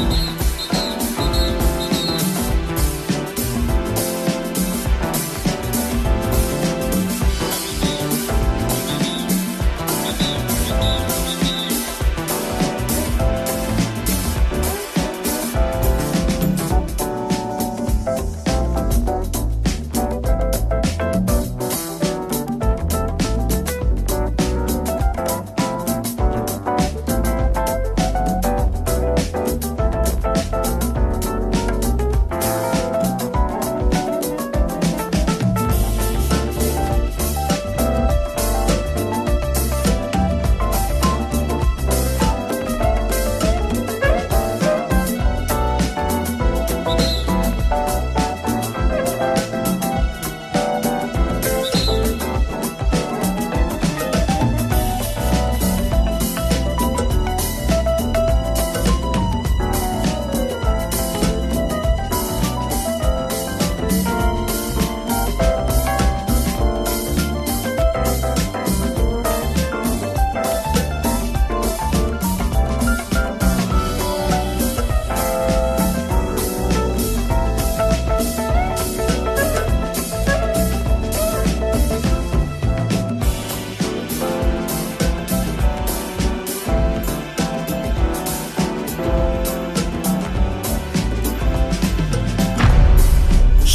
Thank you.